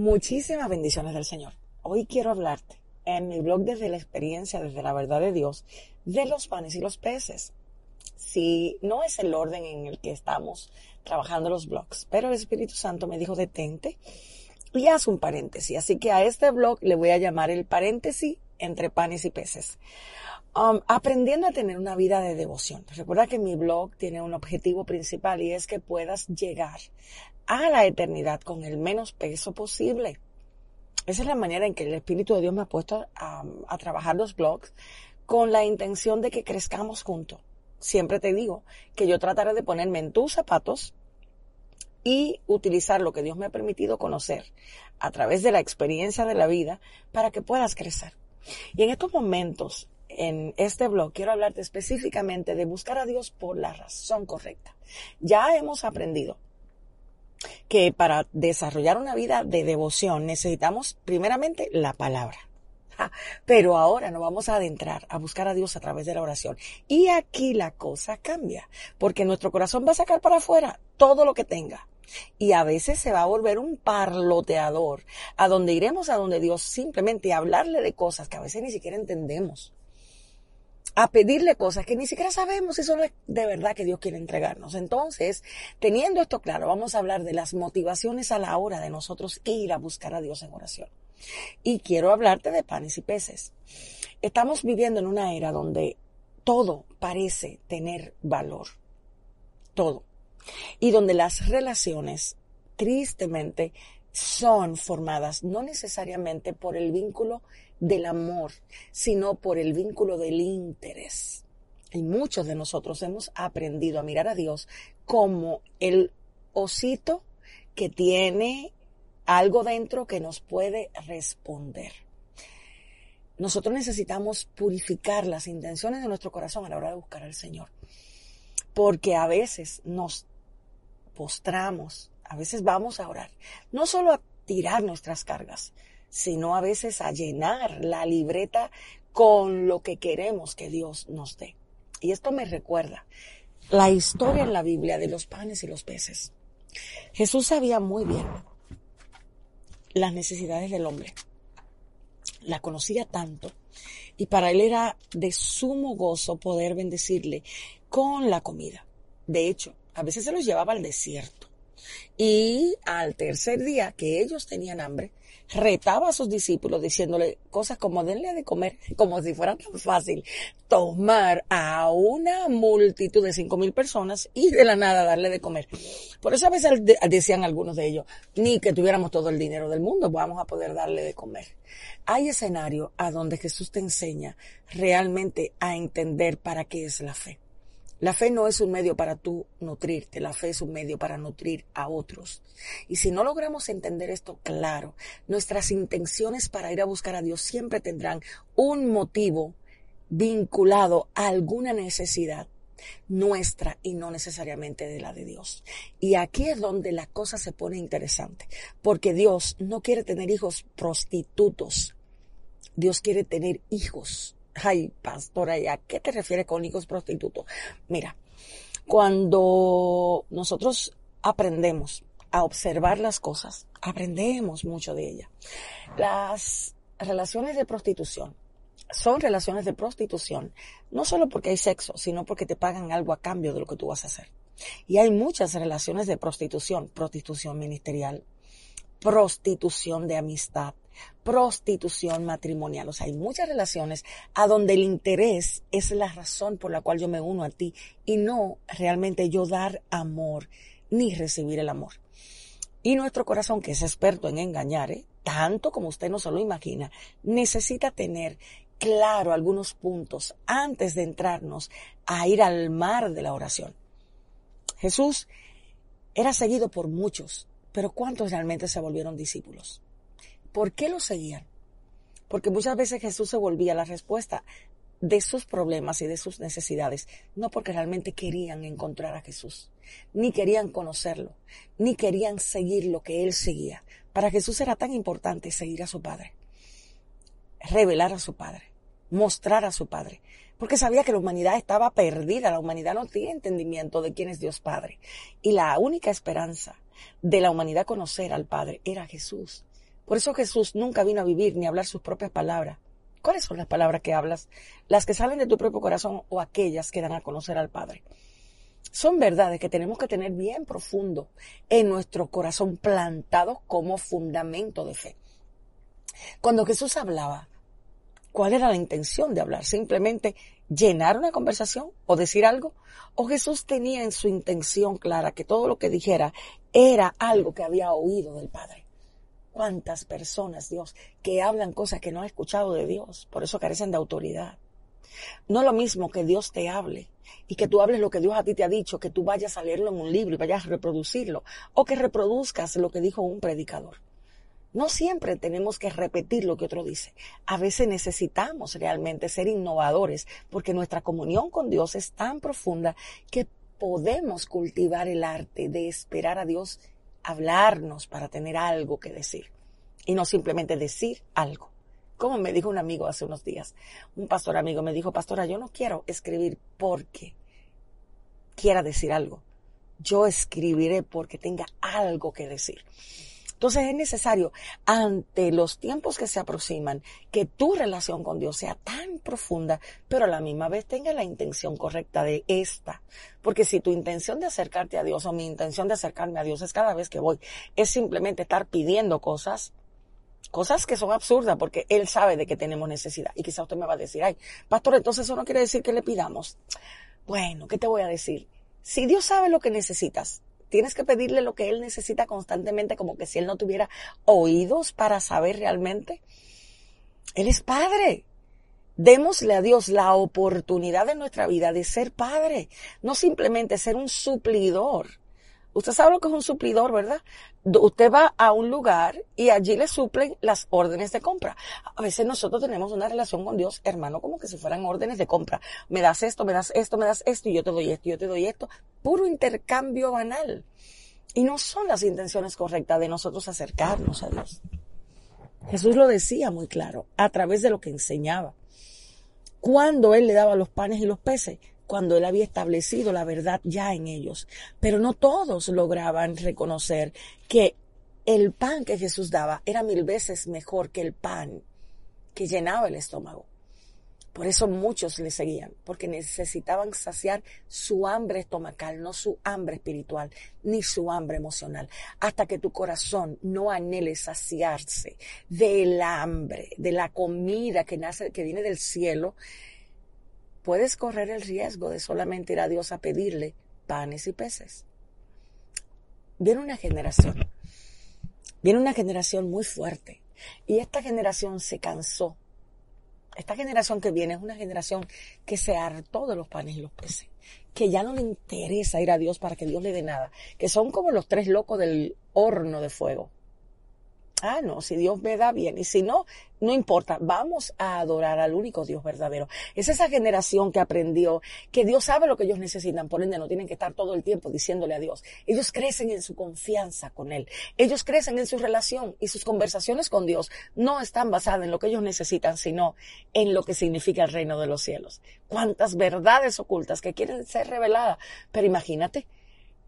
Muchísimas bendiciones del Señor. Hoy quiero hablarte en mi blog desde la experiencia, desde la verdad de Dios, de los panes y los peces. Si no es el orden en el que estamos trabajando los blogs, pero el Espíritu Santo me dijo detente y haz un paréntesis. Así que a este blog le voy a llamar el paréntesis entre panes y peces. Um, aprendiendo a tener una vida de devoción. Recuerda que mi blog tiene un objetivo principal y es que puedas llegar a la eternidad con el menos peso posible. Esa es la manera en que el Espíritu de Dios me ha puesto a, a trabajar los blogs con la intención de que crezcamos juntos. Siempre te digo que yo trataré de ponerme en tus zapatos y utilizar lo que Dios me ha permitido conocer a través de la experiencia de la vida para que puedas crecer. Y en estos momentos en este blog quiero hablarte específicamente de buscar a Dios por la razón correcta. Ya hemos aprendido que para desarrollar una vida de devoción necesitamos primeramente la palabra. Pero ahora nos vamos a adentrar a buscar a Dios a través de la oración. Y aquí la cosa cambia, porque nuestro corazón va a sacar para afuera todo lo que tenga. Y a veces se va a volver un parloteador, a donde iremos a donde Dios simplemente hablarle de cosas que a veces ni siquiera entendemos a pedirle cosas que ni siquiera sabemos si son de verdad que Dios quiere entregarnos. Entonces, teniendo esto claro, vamos a hablar de las motivaciones a la hora de nosotros ir a buscar a Dios en oración. Y quiero hablarte de panes y peces. Estamos viviendo en una era donde todo parece tener valor. Todo. Y donde las relaciones, tristemente, son formadas no necesariamente por el vínculo del amor, sino por el vínculo del interés. Y muchos de nosotros hemos aprendido a mirar a Dios como el osito que tiene algo dentro que nos puede responder. Nosotros necesitamos purificar las intenciones de nuestro corazón a la hora de buscar al Señor. Porque a veces nos postramos, a veces vamos a orar, no solo a tirar nuestras cargas, sino a veces a llenar la libreta con lo que queremos que Dios nos dé. Y esto me recuerda la historia en la Biblia de los panes y los peces. Jesús sabía muy bien las necesidades del hombre. La conocía tanto y para él era de sumo gozo poder bendecirle con la comida. De hecho, a veces se los llevaba al desierto. Y al tercer día que ellos tenían hambre, retaba a sus discípulos diciéndole cosas como denle de comer, como si fuera tan fácil tomar a una multitud de cinco mil personas y de la nada darle de comer. Por eso a veces decían algunos de ellos, ni que tuviéramos todo el dinero del mundo, vamos a poder darle de comer. Hay escenario a donde Jesús te enseña realmente a entender para qué es la fe. La fe no es un medio para tú nutrirte, la fe es un medio para nutrir a otros. Y si no logramos entender esto claro, nuestras intenciones para ir a buscar a Dios siempre tendrán un motivo vinculado a alguna necesidad nuestra y no necesariamente de la de Dios. Y aquí es donde la cosa se pone interesante, porque Dios no quiere tener hijos prostitutos, Dios quiere tener hijos Ay, pastora, ¿a qué te refieres con hijos prostitutos? Mira, cuando nosotros aprendemos a observar las cosas, aprendemos mucho de ellas. Las relaciones de prostitución son relaciones de prostitución, no solo porque hay sexo, sino porque te pagan algo a cambio de lo que tú vas a hacer. Y hay muchas relaciones de prostitución, prostitución ministerial, prostitución de amistad, prostitución matrimonial. O sea, hay muchas relaciones a donde el interés es la razón por la cual yo me uno a ti y no realmente yo dar amor ni recibir el amor. Y nuestro corazón, que es experto en engañar, ¿eh? tanto como usted no se lo imagina, necesita tener claro algunos puntos antes de entrarnos a ir al mar de la oración. Jesús era seguido por muchos, Pero ¿cuántos realmente se volvieron discípulos? ¿Por qué lo seguían? Porque muchas veces Jesús se volvía la respuesta de sus problemas y de sus necesidades, no porque realmente querían encontrar a Jesús, ni querían conocerlo, ni querían seguir lo que él seguía. Para Jesús era tan importante seguir a su Padre, revelar a su Padre, mostrar a su Padre, porque sabía que la humanidad estaba perdida, la humanidad no tiene entendimiento de quién es Dios Padre. Y la única esperanza de la humanidad conocer al Padre era Jesús. Por eso Jesús nunca vino a vivir ni a hablar sus propias palabras. ¿Cuáles son las palabras que hablas? ¿Las que salen de tu propio corazón o aquellas que dan a conocer al Padre? Son verdades que tenemos que tener bien profundo en nuestro corazón plantado como fundamento de fe. Cuando Jesús hablaba, ¿cuál era la intención de hablar? ¿Simplemente llenar una conversación o decir algo? ¿O Jesús tenía en su intención clara que todo lo que dijera era algo que había oído del Padre? ¿Cuántas personas, Dios, que hablan cosas que no han escuchado de Dios? Por eso carecen de autoridad. No es lo mismo que Dios te hable y que tú hables lo que Dios a ti te ha dicho, que tú vayas a leerlo en un libro y vayas a reproducirlo, o que reproduzcas lo que dijo un predicador. No siempre tenemos que repetir lo que otro dice. A veces necesitamos realmente ser innovadores porque nuestra comunión con Dios es tan profunda que podemos cultivar el arte de esperar a Dios hablarnos para tener algo que decir y no simplemente decir algo. Como me dijo un amigo hace unos días, un pastor amigo me dijo, pastora, yo no quiero escribir porque quiera decir algo. Yo escribiré porque tenga algo que decir. Entonces es necesario, ante los tiempos que se aproximan, que tu relación con Dios sea tan profunda, pero a la misma vez tenga la intención correcta de esta. Porque si tu intención de acercarte a Dios o mi intención de acercarme a Dios es cada vez que voy, es simplemente estar pidiendo cosas, cosas que son absurdas porque Él sabe de que tenemos necesidad. Y quizá usted me va a decir, ay, pastor, entonces eso no quiere decir que le pidamos. Bueno, ¿qué te voy a decir? Si Dios sabe lo que necesitas, Tienes que pedirle lo que Él necesita constantemente, como que si Él no tuviera oídos para saber realmente. Él es Padre. Démosle a Dios la oportunidad en nuestra vida de ser Padre, no simplemente ser un suplidor. Usted sabe lo que es un suplidor, ¿verdad? Usted va a un lugar y allí le suplen las órdenes de compra. A veces nosotros tenemos una relación con Dios, hermano, como que si fueran órdenes de compra. Me das esto, me das esto, me das esto y yo te doy esto, yo te doy esto. Puro intercambio banal. Y no son las intenciones correctas de nosotros acercarnos a Dios. Jesús lo decía muy claro, a través de lo que enseñaba. Cuando Él le daba los panes y los peces, cuando él había establecido la verdad ya en ellos. Pero no todos lograban reconocer que el pan que Jesús daba era mil veces mejor que el pan que llenaba el estómago. Por eso muchos le seguían, porque necesitaban saciar su hambre estomacal, no su hambre espiritual, ni su hambre emocional. Hasta que tu corazón no anhele saciarse del hambre, de la comida que nace, que viene del cielo, puedes correr el riesgo de solamente ir a Dios a pedirle panes y peces. Viene una generación, viene una generación muy fuerte y esta generación se cansó. Esta generación que viene es una generación que se hartó de los panes y los peces, que ya no le interesa ir a Dios para que Dios le dé nada, que son como los tres locos del horno de fuego Ah, no, si Dios me da bien y si no, no importa, vamos a adorar al único Dios verdadero. Es esa generación que aprendió que Dios sabe lo que ellos necesitan, por ende no tienen que estar todo el tiempo diciéndole a Dios. Ellos crecen en su confianza con Él, ellos crecen en su relación y sus conversaciones con Dios no están basadas en lo que ellos necesitan, sino en lo que significa el reino de los cielos. Cuántas verdades ocultas que quieren ser reveladas, pero imagínate,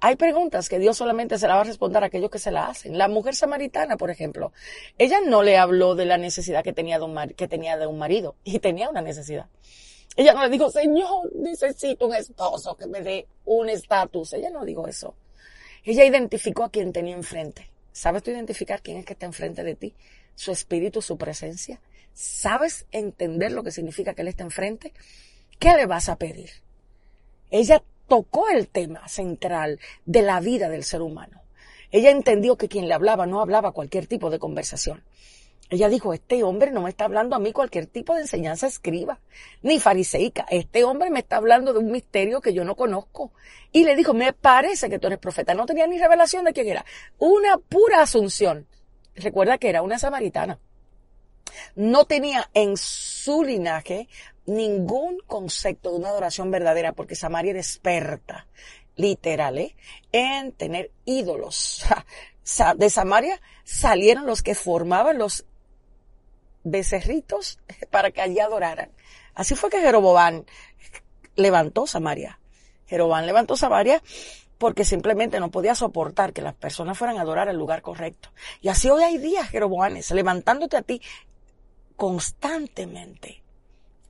hay preguntas que Dios solamente se la va a responder a aquellos que se la hacen. La mujer samaritana, por ejemplo, ella no le habló de la necesidad que tenía de un, que tenía de un marido y tenía una necesidad. Ella no le dijo, Señor, necesito un esposo que me dé un estatus. Ella no dijo eso. Ella identificó a quien tenía enfrente. ¿Sabes tú identificar quién es que está enfrente de ti? Su espíritu, su presencia. ¿Sabes entender lo que significa que Él está enfrente? ¿Qué le vas a pedir? Ella tocó el tema central de la vida del ser humano. Ella entendió que quien le hablaba no hablaba cualquier tipo de conversación. Ella dijo, este hombre no me está hablando a mí cualquier tipo de enseñanza escriba, ni fariseica. Este hombre me está hablando de un misterio que yo no conozco. Y le dijo, me parece que tú eres profeta. No tenía ni revelación de quién era. Una pura asunción. Recuerda que era una samaritana. No tenía en su linaje ningún concepto de una adoración verdadera, porque Samaria era experta, literal, ¿eh? en tener ídolos. De Samaria salieron los que formaban los becerritos para que allí adoraran. Así fue que Jeroboam levantó Samaria. Jeroboam levantó Samaria porque simplemente no podía soportar que las personas fueran a adorar el lugar correcto. Y así hoy hay días, Jeroboanes, levantándote a ti constantemente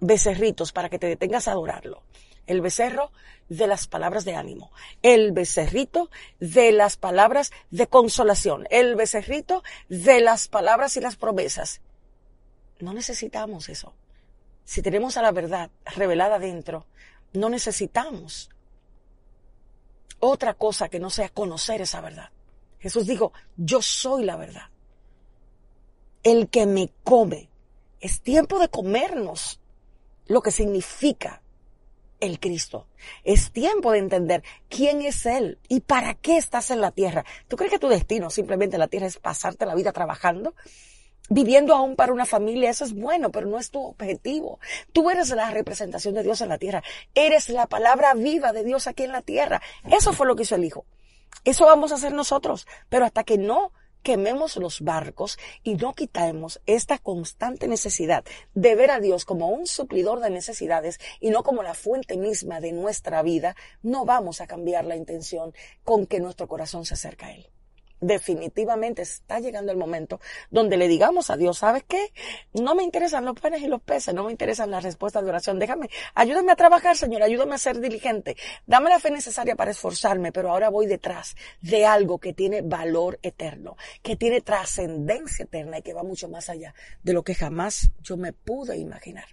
becerritos para que te detengas a adorarlo. El becerro de las palabras de ánimo, el becerrito de las palabras de consolación, el becerrito de las palabras y las promesas. No necesitamos eso. Si tenemos a la verdad revelada dentro, no necesitamos otra cosa que no sea conocer esa verdad. Jesús dijo, yo soy la verdad. El que me come. Es tiempo de comernos lo que significa el Cristo. Es tiempo de entender quién es Él y para qué estás en la tierra. ¿Tú crees que tu destino simplemente en la tierra es pasarte la vida trabajando? viviendo aún para una familia, eso es bueno, pero no es tu objetivo. Tú eres la representación de Dios en la tierra. Eres la palabra viva de Dios aquí en la tierra. Eso fue lo que hizo el Hijo. Eso vamos a hacer nosotros. Pero hasta que no quememos los barcos y no quitemos esta constante necesidad de ver a Dios como un suplidor de necesidades y no como la fuente misma de nuestra vida, no vamos a cambiar la intención con que nuestro corazón se acerca a Él definitivamente está llegando el momento donde le digamos a Dios, ¿sabes qué? No me interesan los panes y los peces, no me interesan las respuestas de oración. Déjame, ayúdame a trabajar, Señor, ayúdame a ser diligente. Dame la fe necesaria para esforzarme, pero ahora voy detrás de algo que tiene valor eterno, que tiene trascendencia eterna y que va mucho más allá de lo que jamás yo me pude imaginar.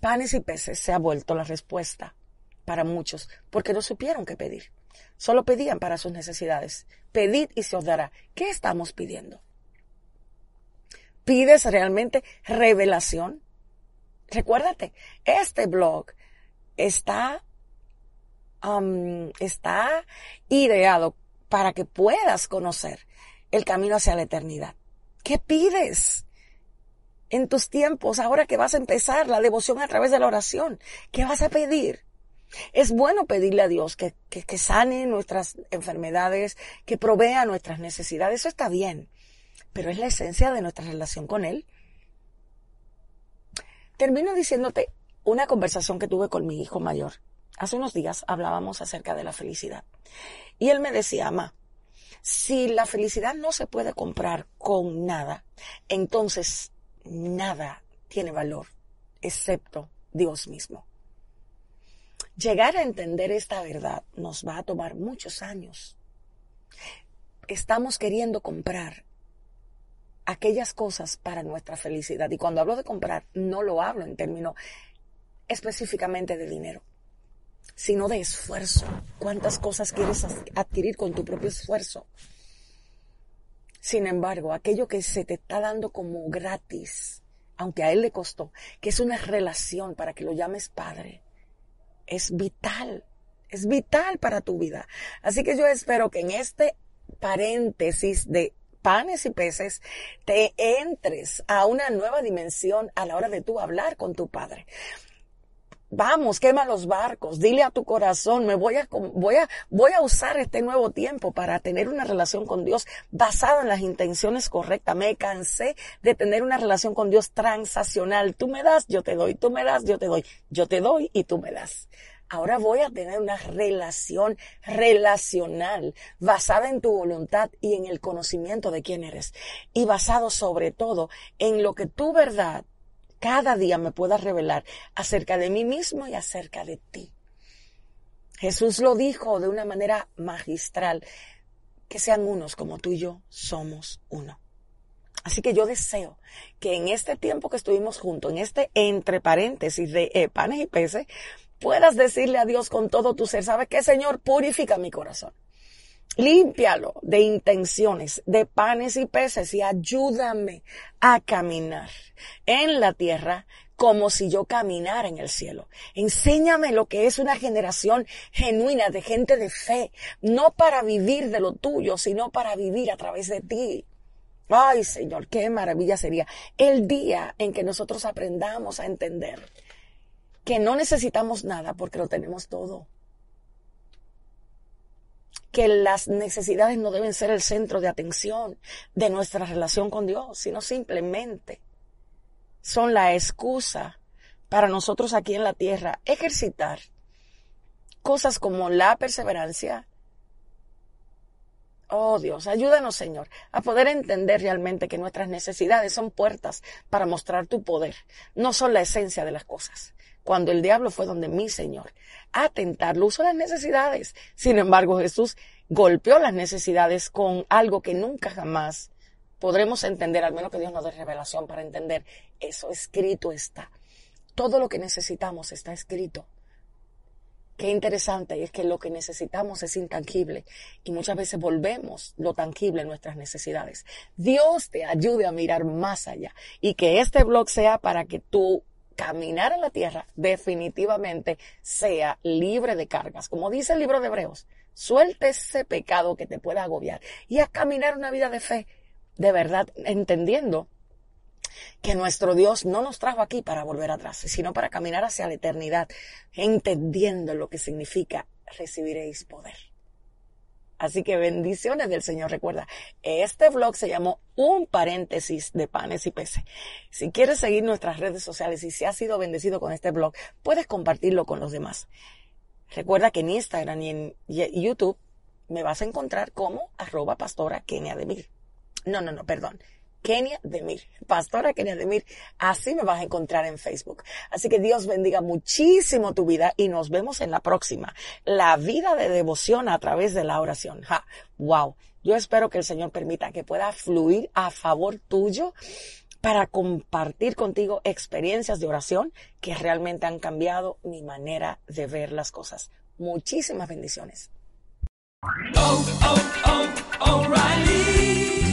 Panes y peces se ha vuelto la respuesta para muchos porque no supieron qué pedir. Solo pedían para sus necesidades. Pedid y se os dará. ¿Qué estamos pidiendo? ¿Pides realmente revelación? Recuérdate, este blog está, um, está ideado para que puedas conocer el camino hacia la eternidad. ¿Qué pides? En tus tiempos, ahora que vas a empezar la devoción a través de la oración, ¿qué vas a pedir? Es bueno pedirle a Dios que, sane nuestras enfermedades, que provea nuestras necesidades, eso está bien, pero es la esencia de nuestra relación con Él. Termino diciéndote una conversación que tuve con mi hijo mayor. Hace unos días hablábamos acerca de la felicidad. Y él me decía, mamá, si la felicidad no se puede comprar con nada, entonces nada tiene valor, excepto Dios mismo. Llegar a entender esta verdad nos va a tomar muchos años. Estamos queriendo comprar aquellas cosas para nuestra felicidad. Y cuando hablo de comprar, no lo hablo en términos específicamente de dinero, sino de esfuerzo. ¿Cuántas cosas quieres adquirir con tu propio esfuerzo? Sin embargo, aquello que se te está dando como gratis, aunque a él le costó, que es una relación para que lo llames padre, es vital, es vital para tu vida. Así que yo espero que en este paréntesis de panes y peces, te entres a una nueva dimensión a la hora de tú hablar con tu padre. Vamos, quema los barcos, dile a tu corazón, me voy a, voy a, voy a usar este nuevo tiempo para tener una relación con Dios basada en las intenciones correctas. Me cansé de tener una relación con Dios transaccional. Tú me das, yo te doy, tú me das, yo te doy, yo te doy y tú me das. Ahora voy a tener una relación relacional basada en tu voluntad y en el conocimiento de quién eres y basado sobre todo en lo que tu verdad cada día me puedas revelar acerca de mí mismo y acerca de ti. Jesús lo dijo de una manera magistral, que sean unos como tú y yo somos uno. Así que yo deseo que en este tiempo que estuvimos juntos, en este entre paréntesis de eh, panes y peces, puedas decirle a Dios con todo tu ser, ¿sabes qué, Señor? Purifica mi corazón. Límpialo de intenciones, de panes y peces y ayúdame a caminar en la tierra como si yo caminara en el cielo. Enséñame lo que es una generación genuina de gente de fe, no para vivir de lo tuyo, sino para vivir a través de ti. Ay, Señor, qué maravilla sería el día en que nosotros aprendamos a entender que no necesitamos nada porque lo tenemos todo que las necesidades no deben ser el centro de atención de nuestra relación con Dios, sino simplemente son la excusa para nosotros aquí en la tierra ejercitar cosas como la perseverancia. Oh Dios, ayúdanos Señor a poder entender realmente que nuestras necesidades son puertas para mostrar tu poder, no son la esencia de las cosas cuando el diablo fue donde mi Señor a tentarlo, usó las necesidades. Sin embargo, Jesús golpeó las necesidades con algo que nunca jamás podremos entender, al menos que Dios nos dé revelación para entender. Eso escrito está. Todo lo que necesitamos está escrito. Qué interesante es que lo que necesitamos es intangible y muchas veces volvemos lo tangible en nuestras necesidades. Dios te ayude a mirar más allá y que este blog sea para que tú caminar en la tierra definitivamente sea libre de cargas. Como dice el libro de Hebreos, suelte ese pecado que te pueda agobiar y a caminar una vida de fe, de verdad, entendiendo que nuestro Dios no nos trajo aquí para volver atrás, sino para caminar hacia la eternidad, entendiendo lo que significa recibiréis poder. Así que bendiciones del Señor. Recuerda, este vlog se llamó Un paréntesis de panes y peces. Si quieres seguir nuestras redes sociales y si has sido bendecido con este blog, puedes compartirlo con los demás. Recuerda que en Instagram y en YouTube me vas a encontrar como arroba pastora Kenia Demir. No, no, no, perdón. Kenia Demir, Pastora Kenia Demir, así me vas a encontrar en Facebook. Así que Dios bendiga muchísimo tu vida y nos vemos en la próxima. La vida de devoción a través de la oración. Ja, wow. Yo espero que el Señor permita que pueda fluir a favor tuyo para compartir contigo experiencias de oración que realmente han cambiado mi manera de ver las cosas. Muchísimas bendiciones. Oh, oh, oh,